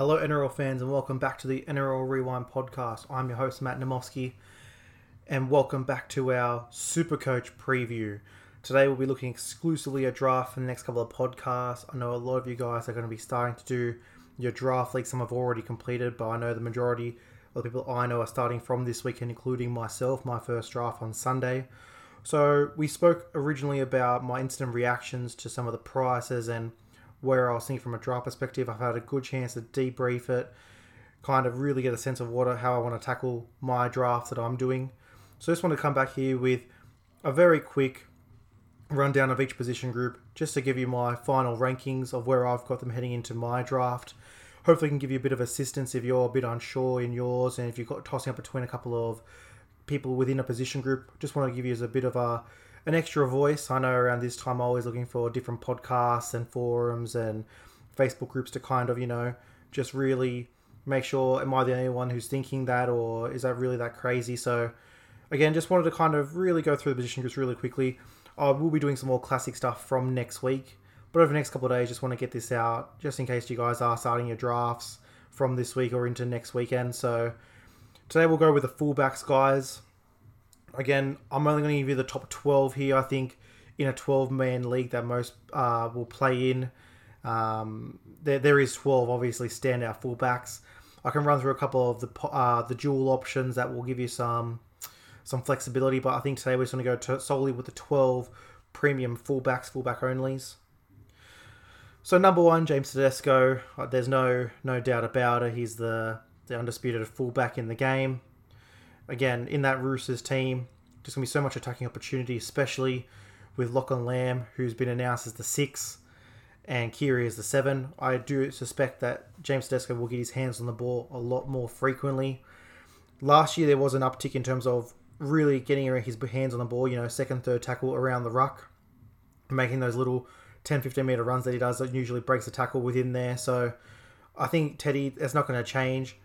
Hello, NRL fans, and welcome back to the NRL Rewind podcast. I'm your host, Matt Namowski, and welcome back to our Super Coach preview. Today, we'll be looking exclusively at draft for the next couple of podcasts. I know a lot of you guys are going to be starting to do your draft league. Some have already completed, but I know the majority of the people I know are starting from this weekend, including myself, my first draft on Sunday. So, we spoke originally about my instant reactions to some of the prices and where I was thinking from a draft perspective. I've had a good chance to debrief it, kind of really get a sense of what how I want to tackle my drafts that I'm doing. So I just want to come back here with a very quick rundown of each position group, just to give you my final rankings of where I've got them heading into my draft. Hopefully, I can give you a bit of assistance if you're a bit unsure in yours, and if you've got tossing up between a couple of people within a position group. Just want to give you as a bit of a an extra voice. I know around this time I'm always looking for different podcasts and forums and Facebook groups to kind of, you know, just really make sure am I the only one who's thinking that or is that really that crazy? So again, just wanted to kind of really go through the position groups really quickly. I will be doing some more classic stuff from next week. But over the next couple of days, just want to get this out just in case you guys are starting your drafts from this week or into next weekend. So today we'll go with the fullbacks, guys again, I'm only going to give you the top 12 here. I think in a 12 man league that most uh, will play in, um, there, there is 12 obviously standout fullbacks. I can run through a couple of the uh, the dual options that will give you some some flexibility, but I think today we're just going to go to solely with the 12 premium fullbacks, fullback onlys. So number one, James Tedesco. Uh, there's no no doubt about it. He's the the undisputed fullback in the game again, in that Roosters team, just going to be so much attacking opportunity, especially with Lachlan Lam, who's been announced as the six, and Keary as the seven. I do suspect that James Tedesco will get his hands on the ball a lot more frequently. Last year, there was an uptick in terms of really getting his hands on the ball, you know, second, third tackle around the ruck, making those little 10, 15 meter runs that he does that usually breaks the tackle within there. So I think Teddy, that's not going to change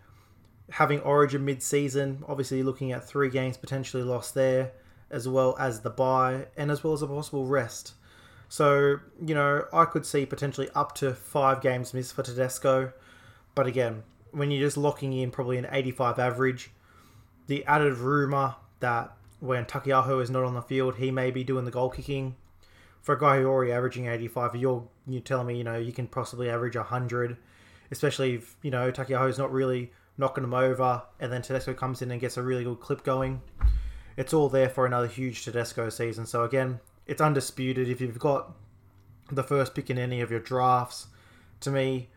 having Origin mid-season, obviously looking at three games potentially lost there, as well as the bye, and as well as a possible rest. So, you know, I could see potentially up to five games missed for Tedesco. But again, when you're just locking in probably an 85 average, the added rumour that when Taukei'aho is not on the field, he may be doing the goal kicking. For a guy who already averaging 85, you're, you're telling me, you know, you can possibly average 100, especially if, you know, Taukei'aho is not really knocking them over, and then Tedesco comes in and gets a really good clip going. It's all there for another huge Tedesco season. So again, it's undisputed. If you've got the first pick in any of your drafts, to me,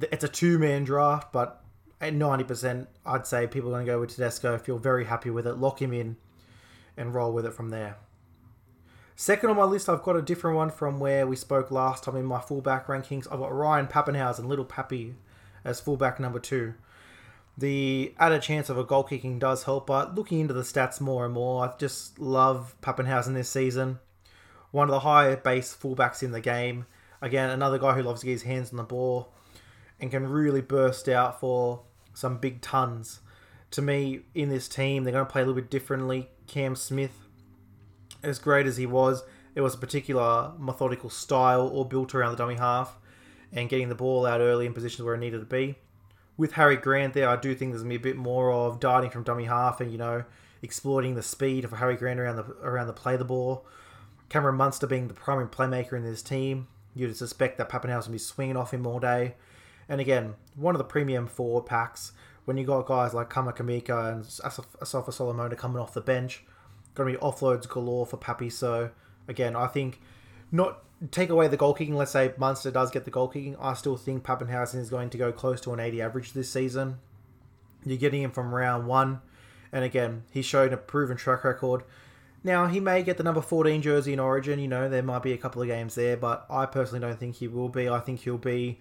it's a two-man draft, but at 90%, I'd say people are going to go with Tedesco, feel very happy with it, lock him in, and roll with it from there. Second on my list, I've got a different one from where we spoke last time in my fullback rankings. I've got Ryan Papenhuyzen, Little Pappy, as fullback number two. The added chance of a goal kicking does help, but looking into the stats more and more, I just love Papenhuyzen this season. One of the higher base fullbacks in the game. Again, another guy who loves to get his hands on the ball and can really burst out for some big tons. To me, in this team, they're going to play a little bit differently. Cam Smith, as great as he was, it was a particular methodical style all built around the dummy half and getting the ball out early in positions where it needed to be with Harry Grant there, I do think there's gonna be a bit more of darting from dummy half and you know exploiting the speed of Harry Grant around the around the play the ball. Cameron Munster being the primary playmaker in this team, you'd suspect that Papenhuyzen will be swinging off him all day. And again, one of the premium forward packs when you got guys like Kamikamica and Asofa-Solomona coming off the bench, going to be offloads galore for Pappy. So again, I think not take away the goal kicking, let's say Munster does get the goal kicking, I still think Papenhuyzen is going to go close to an 80 average this season. You're getting him from round one, and again, he's shown a proven track record. Now, he may get the number 14 jersey in Origin, you know, there might be a couple of games there, but I personally don't think he will be. I think he'll be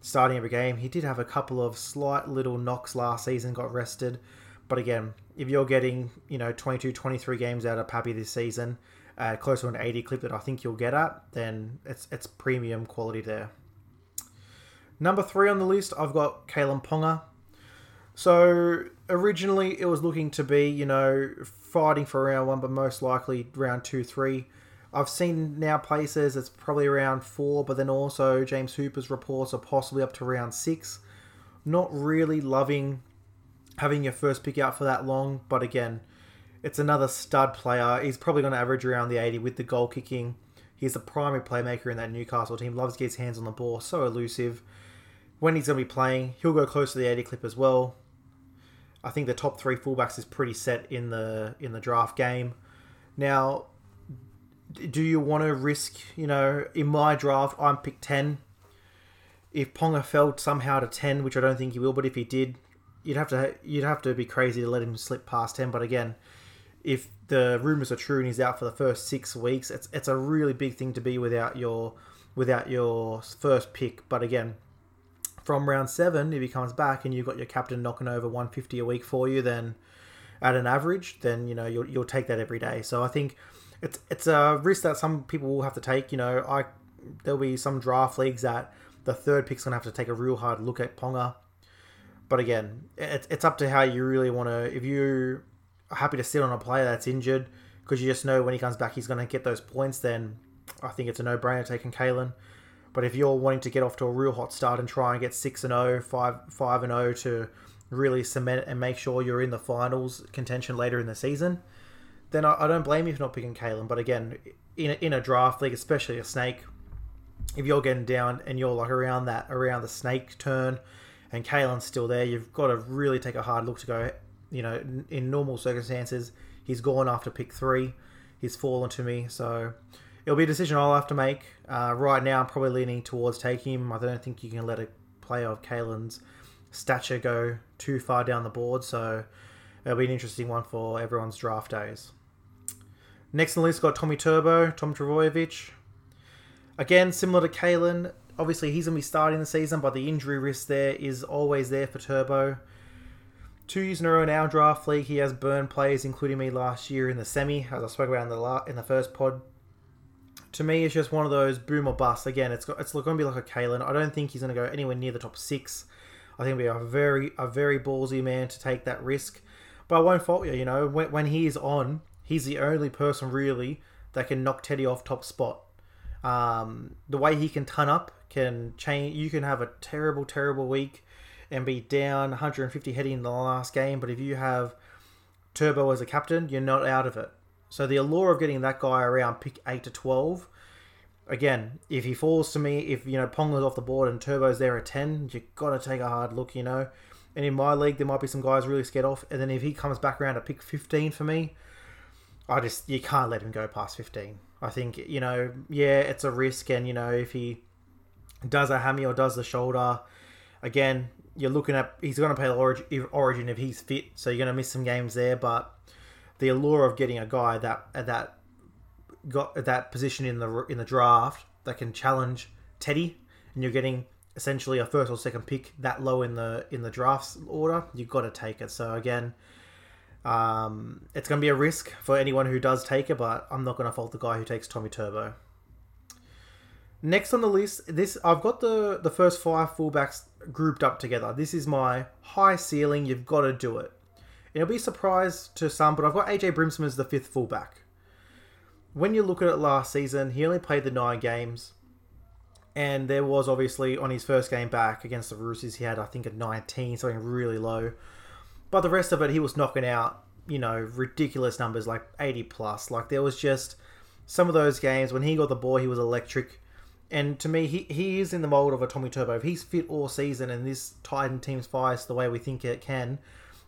starting every game. He did have a couple of slight little knocks last season, got rested. But again, if you're getting, you know, 22, 23 games out of Pappy this season, uh, close to an 80 clip that I think you'll get at, then it's it's premium quality there. Number three on the list, I've got Kalyn Ponga. So originally it was looking to be, you know, fighting for round one, but most likely round two, three. I've seen now places it's probably around four, but then also James Hooper's reports are possibly up to round six. not really loving having your first pick out for that long, but again, it's another stud player. He's probably going to average around the 80 with the goal kicking. He's the primary playmaker in that Newcastle team. Loves to get his hands on the ball. So elusive. When he's going to be playing, he'll go close to the 80 clip as well. I think the top three fullbacks is pretty set in the in the draft game. Now, do you want to risk? You know, in my draft, I'm picked ten. If Ponga fell somehow to ten, which I don't think he will, but if he did, you'd have to you'd have to be crazy to let him slip past ten. But again, if the rumors are true and he's out for the first six weeks, it's it's a really big thing to be without your without your first pick. But again, from round seven, if he comes back and you've got your captain knocking over 150 a week for you, then at an average, then you know you'll, you'll take that every day. So I think it's it's a risk that some people will have to take. You know, I there'll be some draft leagues that the third pick's gonna have to take a real hard look at Ponga. But again, it's it's up to how you really want to. If you happy to sit on a player that's injured because you just know when he comes back he's going to get those points, then I think it's a no-brainer taking Kalyn. But if you're wanting to get off to a real hot start and try and get 6 and 0, 5 5 and 0 to really cement and make sure you're in the finals contention later in the season, then I, I don't blame you for not picking Kalyn. But again, in a, in a draft league, especially a snake, if you're getting down and you're like around that around the snake turn, and Kalyn's still there, you've got to really take a hard look to go. You know, in normal circumstances, he's gone after pick three. He's fallen to me, so it'll be a decision I'll have to make. Uh, right now, I'm probably leaning towards taking him. I don't think you can let a player of Kalyn's stature go too far down the board, so it'll be an interesting one for everyone's draft days. Next on the list, got Tommy Turbo, Tom Trbojevic. Again, similar to Kalyn, obviously he's going to be starting the season, but the injury risk there is always there for Turbo. Two years in a row in our draft league, he has burned players, including me last year in the semi, as I spoke about in the la- in the first pod to me, it's just one of those boom or bust. Again, it's got, it's going to be like a Kalyn. I don't think he's going to go anywhere near the top six. I think it'll be a very a very ballsy man to take that risk. But I won't fault you. You know, when, when he's on, he's the only person really that can knock Teddy off top spot. Um, the way he can turn up can change. You can have a terrible, terrible week and be down 150 heading in the last game, but if you have Turbo as a captain, you're not out of it. So the allure of getting that guy around pick eight to twelve. Again, if he falls to me, if you know Ponga's off the board and Turbo's there at ten, you got to take a hard look, you know. And in my league, there might be some guys really scared off. And then if he comes back around to pick fifteen for me, I just you can't let him go past fifteen. I think you know, yeah, it's a risk, and you know if he does a hammy or does the shoulder, again, you're looking at he's going to play the origin, if he's fit, so you're going to miss some games there, but the allure of getting a guy that at that got that position in the in the draft that can challenge Teddy, and you're getting essentially a first or second pick that low in the in the drafts order, you've got to take it. So again, um, it's going to be a risk for anyone who does take it, but I'm not going to fault the guy who takes Tommy Turbo. Next on the list, this I've got the the first five fullbacks grouped up together. This is my high ceiling. You've got to do it. It'll be a surprise to some, but I've got AJ Brimson as the fifth fullback. When you look at it last season, he only played the nine games. And there was obviously on his first game back against the Roosters, he had, I think, a 19, something really low. But the rest of it, he was knocking out, you know, ridiculous numbers like 80 plus. Like there was just some of those games when he got the ball, he was electric. And to me, he, he is in the mold of a Tommy Turbo. If he's fit all season and this Titan team's fires the way we think it can,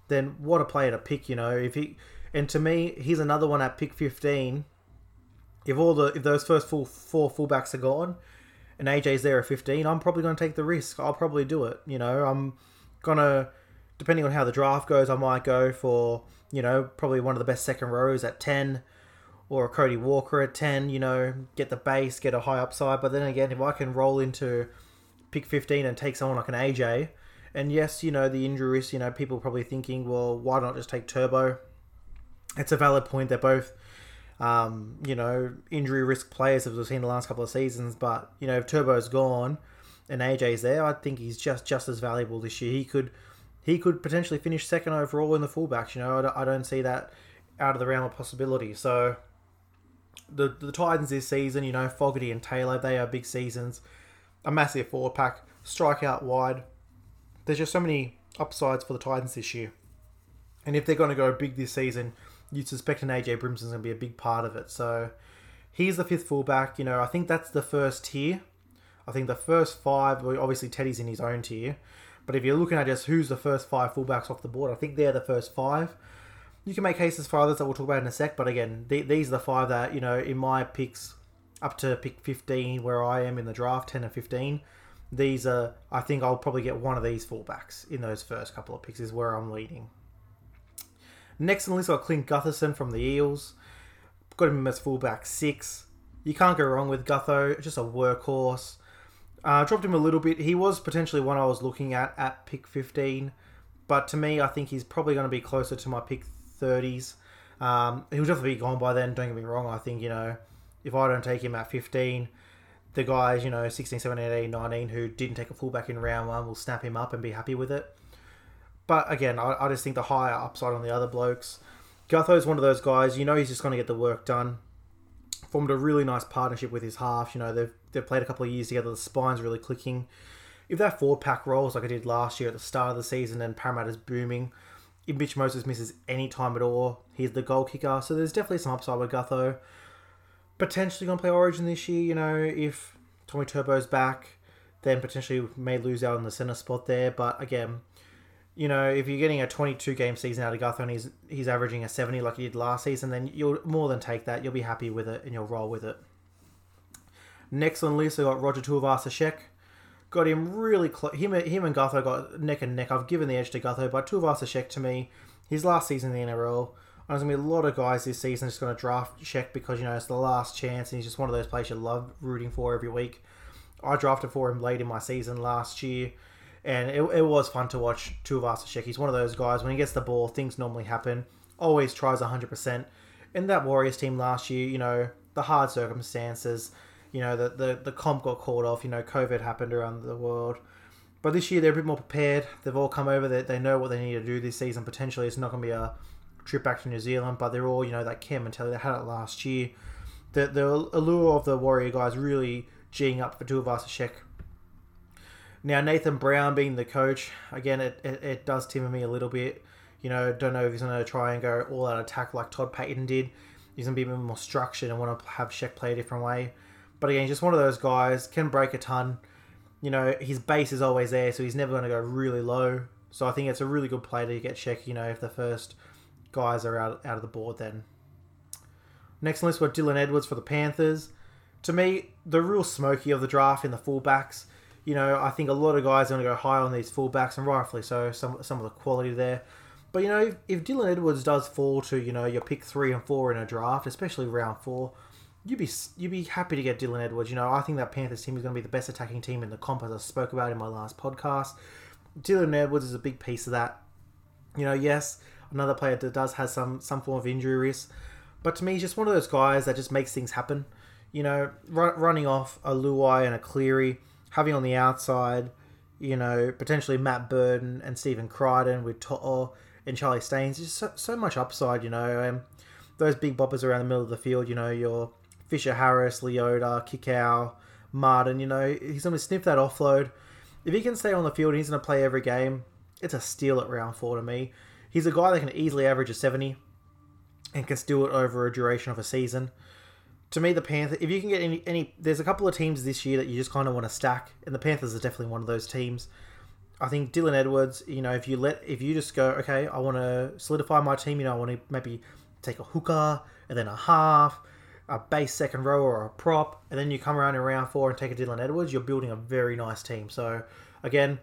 then what a player to pick, you know. If he and to me, he's another one at pick fifteen. If all the if those first full four fullbacks are gone, and AJ's there at fifteen, I'm probably going to take the risk. I'll probably do it. You know, I'm gonna depending on how the draft goes, I might go for you know probably one of the best second rows at ten, or a Cody Walker at ten. You know, get the base, get a high upside. But then again, if I can roll into pick fifteen and take someone like an AJ and yes, you know, the injury risk, you know, people probably thinking, well, why not just take Turbo? It's a valid point. They're both, um, you know, injury risk players as we've seen the last couple of seasons. But, you know, if Turbo's gone and AJ's there, I think he's just, just as valuable this year. He could he could potentially finish second overall in the fullbacks. You know, I don't see that out of the realm of possibility. So the the Titans this season, you know, Fogarty and Taylor, they are big seasons. A massive forward pack, strike out wide there's just so many upsides for the Titans this year. And if they're going to go big this season, you'd suspect an AJ Brimson's going to be a big part of it. So he's the fifth fullback. You know, I think that's the first tier. I think the first five, obviously Teddy's in his own tier. But if you're looking at just who's the first five fullbacks off the board, I think they're the first five. You can make cases for others that we'll talk about in a sec. But again, these are the five that, you know, in my picks up to pick 15, where I am in the draft, 10 and 15, these are, I think I'll probably get one of these fullbacks in those first couple of picks, is where I'm leading. Next on the list, I've got Clint Gutherson from the Eels. Got him as fullback six. You can't go wrong with Gutho, just a workhorse. Uh, dropped him a little bit. He was potentially one I was looking at at pick 15, but to me, I think he's probably going to be closer to my pick 30s. Um, he'll definitely be gone by then, don't get me wrong. I think, you know, if I don't take him at 15, the guys, you know, 16, 17, 18, 19 who didn't take a fullback in round one will snap him up and be happy with it. But again, I, I just think the higher upside on the other blokes. Gutho's one of those guys, you know, he's just going to get the work done. Formed a really nice partnership with his half. You know, they've, they've played a couple of years together. The spine's really clicking. If that forward pack rolls like I did last year at the start of the season and Parramatta's booming, Mitch Moses misses any time at all, he's the goal kicker. So there's definitely some upside with Gutho. Potentially going to play Origin this year, you know, if Tommy Turbo's back, then potentially may lose out on the centre spot there. But again, you know, if you're getting a 22 game season out of Gutho and he's, he's averaging a 70 like he did last season, then you'll more than take that. You'll be happy with it and you'll roll with it. Next on the list, I got Roger Tuivasa-Sheck. Got him really close. Him, him and Gutho got neck and neck. I've given the edge to Gutho, but Tuivasa-Sheck to me, his last season in the NRL, there's going to be a lot of guys this season just going to draft Sheck because, you know, it's the last chance and he's just one of those players you love rooting for every week. I drafted for him late in my season last year and it, it was fun to watch Tuivasa-Sheck. He's one of those guys, when he gets the ball, things normally happen. Always tries 100%. In that Warriors team last year, you know, the hard circumstances, you know, the, the, the comp got called off, you know, COVID happened around the world. But this year they're a bit more prepared. They've all come over. They, they know what they need to do this season. Potentially, it's not going to be a trip back to New Zealand, but they're all, you know, that care mentality. They had it last year. The, the allure of the Warrior guys really geeing up for Tuivasa-Sheck now Nathan Brown being the coach, again, it, it, it does timber me a little bit. You know, don't know if he's going to try and go all out attack like Todd Payten did. He's going to be a bit more structured and want to have Sheck play a different way. But again, he's just one of those guys, can break a ton. You know, his base is always there, so he's never going to go really low. So I think it's a really good play to get Sheck, you know, if the first guys are out, out of the board then. Next list, we've got Dylan Edwards for the Panthers. To me, the real smoky of the draft in the fullbacks you know, I think a lot of guys are going to go high on these fullbacks, and rightfully so. Some some of the quality there. But you know, if, if Dylan Edwards does fall to you know your pick three and four in a draft, especially round four, you'd be you'd be happy to get Dylan Edwards. You know, I think that Panthers team is going to be the best attacking team in the comp, as I spoke about in my last podcast. Dylan Edwards is a big piece of that. You know, yes, another player that does has some some form of injury risk, but to me, he's just one of those guys that just makes things happen. You know, running off a Luai and a Cleary having on the outside, you know, potentially Matt Burton and Stephen Crichton with To'o and Charlie Staines. Just so, so much upside, you know. And those big boppers around the middle of the field, you know, your Fisher Harris, Leota, Kikau, Martin, you know, he's going to sniff that offload. If he can stay on the field he's going to play every game, it's a steal at round four to me. He's a guy that can easily average a 70 and can steal it over a duration of a season to me, the Panthers. If you can get any, any, there's a couple of teams this year that you just kind of want to stack, and the Panthers are definitely one of those teams. I think Dylan Edwards. You know, if you let, if you just go, okay, I want to solidify my team. You know, I want to maybe take a hooker and then a half, a base second row or a prop, and then you come around in round four and take a Dylan Edwards. You're building a very nice team. So again,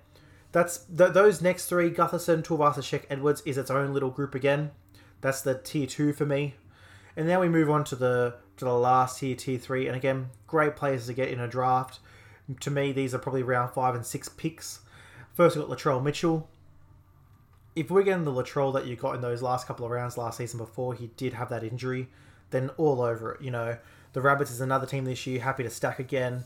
that's th- those next three: Gutherson, Tuivasa-Sheck, Edwards is its own little group again. That's the tier two for me. And now we move on to the to the last tier, tier three. And again, great players to get in a draft. To me, these are probably round five and six picks. First, we've got Latrell Mitchell. If we're getting the Latrell that you got in those last couple of rounds last season before he did have that injury, then all over it. You know, the Rabbits is another team this year, happy to stack again.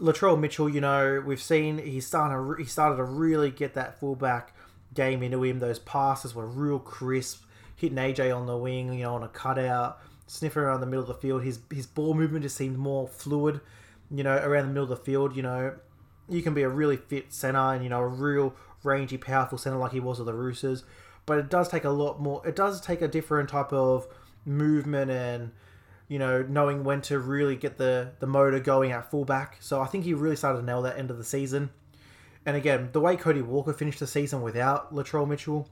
Latrell Mitchell, you know, we've seen he's starting to, he started to really get that fullback game into him. Those passes were real crisp, hitting AJ on the wing, you know, on a cutout sniffing around the middle of the field. His his ball movement just seemed more fluid, you know, around the middle of the field. You know, you can be a really fit center and you know a real rangy, powerful center like he was with the Roosters, but it does take a lot more. It does take a different type of movement and you know knowing when to really get the the motor going at fullback. So I think he really started to nail that end of the season. And again, the way Cody Walker finished the season without Latrell Mitchell,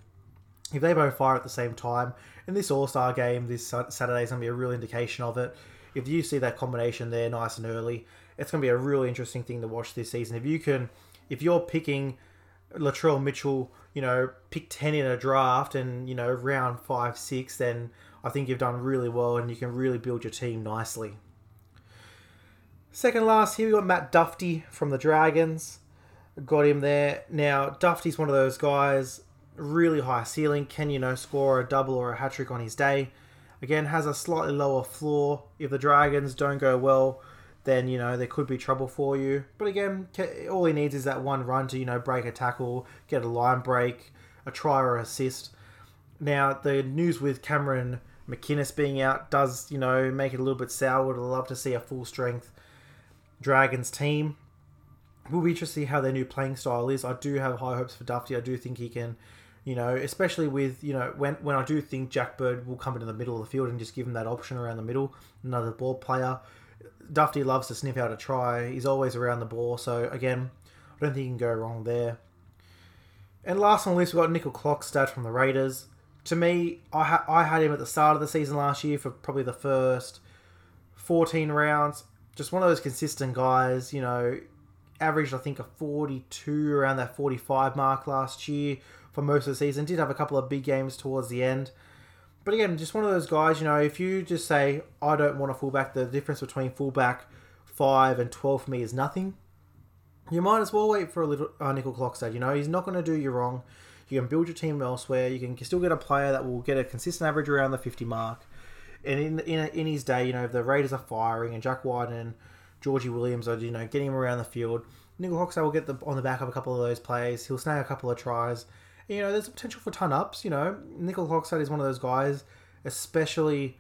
if they both fire at the same time, in this All Star game this Saturday is going to be a real indication of it. If you see that combination there nice and early, it's going to be a really interesting thing to watch this season. If you can, if you're picking Latrell Mitchell, you know, pick 10 in a draft and, you know, round 5, 6, then I think you've done really well and you can really build your team nicely. Second last, here we got Matt Dufty from the Dragons. Got him there. Now, Dufty's one of those guys, really high ceiling, can, you know, score a double or a hat trick on his day. Again, has a slightly lower floor. If the Dragons don't go well, then, you know, there could be trouble for you. But again, all he needs is that one run to, you know, break a tackle, get a line break, a try or assist. Now, the news with Cameron McInnes being out does, you know, make it a little bit sour. Would love to see a full strength Dragons team We'll be interested to see how their new playing style is. I do have high hopes for Dufty. I do think he can, you know, especially with, you know, when, when I do think Jack Bird will come into the middle of the field and just give him that option around the middle, another ball player. Dufty loves to sniff out a try. He's always around the ball. So, again, I don't think you can go wrong there. And last on the list, we've got Nicoll-Klokstad from the Raiders. To me, I, ha- I had him at the start of the season last year for probably the first 14 rounds. Just one of those consistent guys, you know, averaged, I think, a 42 around that 45 mark last year for most of the season. Did have a couple of big games towards the end. But again, just one of those guys, you know, if you just say, I don't want a fullback, the difference between fullback 5 and 12 for me is nothing, you might as well wait for a little uh, Nicoll-Klokstad. You know, he's not going to do you wrong. You can build your team elsewhere. You can still get a player that will get a consistent average around the 50 mark. And in in, in his day, you know, if the Raiders are firing and Jack Wighton and Georgie Williams are, you know, getting him around the field. Nicoll-Klokstad will get the, on the back of a couple of those plays. He'll snag a couple of tries. You know, there's a potential for ton ups. You know, Nicoll-Klokstad is one of those guys, especially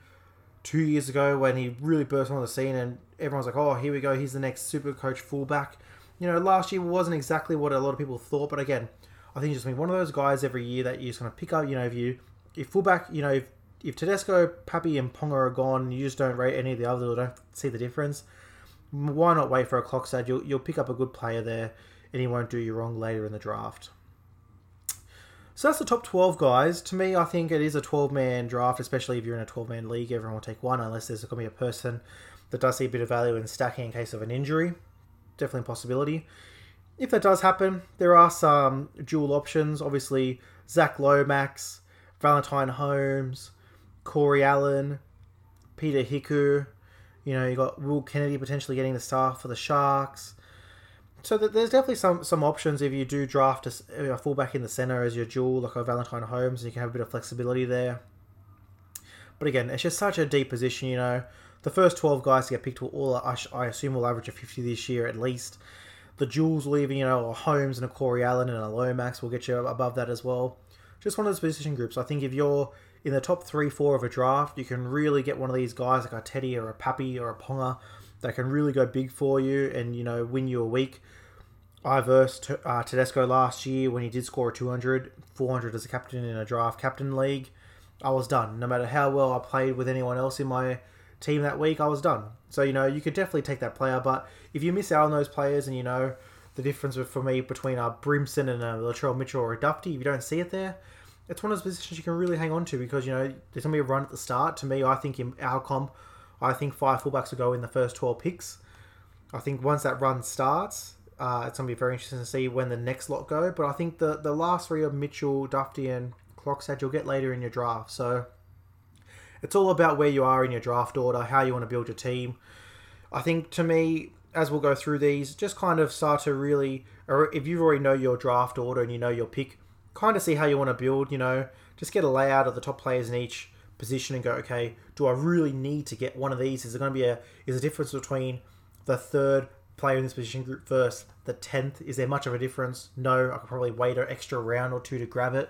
two years ago when he really burst on the scene and everyone's like, oh, here we go, he's the next super coach fullback. You know, last year wasn't exactly what a lot of people thought, but again, I think he's just been one of those guys every year that you're just going to pick up. You know, if you, if fullback, you know, if, if Tedesco, Pappy, and Ponga are gone, you just don't rate any of the others or don't see the difference why not wait for a Klokstad? You'll, you'll pick up a good player there and he won't do you wrong later in the draft. So that's the top 12 guys. To me, I think it is a 12 man draft, especially if you're in a 12 man league. Everyone will take one unless there's going to be a person that does see a bit of value in stacking in case of an injury. Definitely a possibility. If that does happen, there are some dual options. Obviously, Zach Lomax, Valentine Holmes, Corey Allen, Peter Hiku, you know, you got Will Kennedy potentially getting the start for the Sharks. So there's definitely some some options if you do draft a, a fullback in the center as your dual, like a Valentine Holmes, you can have a bit of flexibility there. But again, it's just such a deep position, you know. The first 12 guys to get picked will all, I assume, will average a 50 this year at least. The will even, you know, a Holmes and a Corey Allen and a Lomax will get you above that as well. Just one of those position groups. I think if you're in the top three, four of a draft, you can really get one of these guys like a Teddy or a Pappy or a Ponga that can really go big for you and you know win you a week. I versed uh, Tedesco last year when he did score a 200, 400 as a captain in a draft captain league. I was done. No matter how well I played with anyone else in my team that week, I was done. So you know you could definitely take that player, but if you miss out on those players and you know the difference for me between a Brimson and a Latrell Mitchell or a Dufty, if you don't see it there, it's one of those positions you can really hang on to because you know there's gonna be a run at the start. To me, I think in our comp, I think five fullbacks will go in the first twelve picks. I think once that run starts, uh, it's gonna be very interesting to see when the next lot go. But I think the the last three of Mitchell, Dufty, and Klokstad you'll get later in your draft. So it's all about where you are in your draft order, how you want to build your team. I think to me, as we'll go through these, just kind of start to really, or if you already know your draft order and you know your pick kind of see how you want to build, you know, just get a layout of the top players in each position and go, okay, do I really need to get one of these? Is there going to be a is a difference between the third player in this position group versus the tenth? Is there much of a difference? No, I could probably wait an extra round or two to grab it.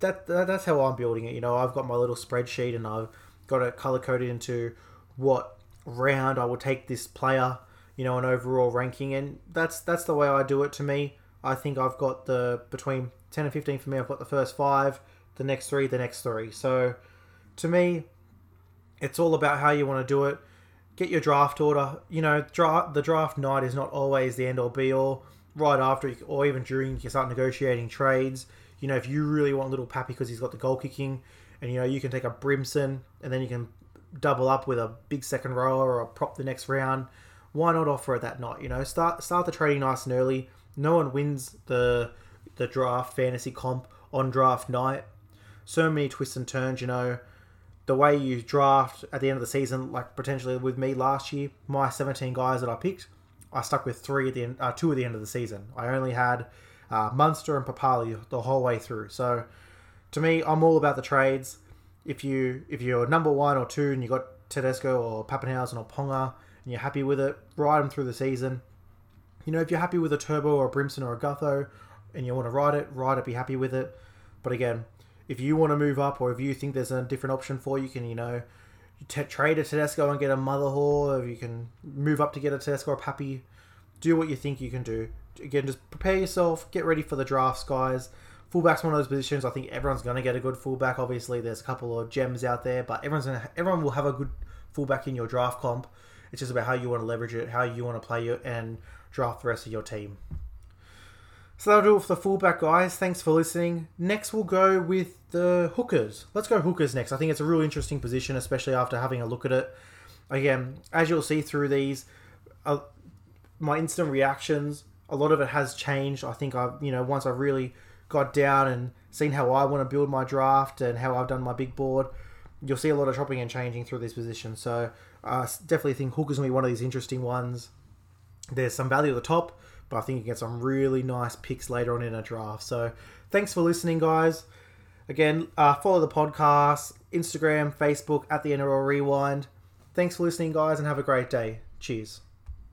That, that that's how I'm building it. You know, I've got my little spreadsheet and I've got it color coded into what round I will take this player. You know, an overall ranking, and that's that's the way I do it. To me, I think I've got the between 10 and 15 for me. I've got the first five, the next three, the next three. So to me, it's all about how you want to do it. Get your draft order. You know, the draft night is not always the end or be all. Right after, or even during, you can start negotiating trades. You know, if you really want little Pappy because he's got the goal kicking, and you know you can take a Brimson, and then you can double up with a big second rower or prop the next round. Why not offer it that night? You know, start start the trading nice and early. No one wins the the draft fantasy comp on draft night. So many twists and turns. You know, the way you draft at the end of the season, like potentially with me last year, my 17 guys that I picked, I stuck with three at the end, uh, two at the end of the season. I only had uh, Munster and Papali the whole way through. So to me, I'm all about the trades. If you if you're number one or two and you got Tedesco or Papenhuyzen or Ponga and you're happy with it, ride them through the season. You know, if you're happy with a Turbo or a Brimson or a Gutho and you want to ride it, ride it, be happy with it. But again, if you want to move up or if you think there's a different option for you, can, you know, t- trade a Tedesco and get a Motherhaul, or you can move up to get a Tedesco or a Pappy. Do what you think you can do. Again, just prepare yourself, get ready for the drafts, guys. Fullback's one of those positions. I think everyone's going to get a good fullback. Obviously, there's a couple of gems out there, but everyone's gonna, everyone will have a good fullback in your draft comp. It's just about how you want to leverage it, how you want to play it, and draft the rest of your team. So that'll do it for the fullback, guys. Thanks for listening. Next, we'll go with the hookers. Let's go hookers next. I think it's a real interesting position, especially after having a look at it. Again, as you'll see through these, uh, my instant reactions, a lot of it has changed. I think I've, you know, once I've really got down and seen how I want to build my draft and how I've done my big board, you'll see a lot of chopping and changing through this position. So I uh, definitely think hookers going to be one of these interesting ones. There's some value at the top but I think you can get some really nice picks later on in a draft. So thanks for listening, guys. Again, uh, follow the podcast, Instagram, Facebook at the NRL Rewind. Thanks for listening, guys, and have a great day. Cheers.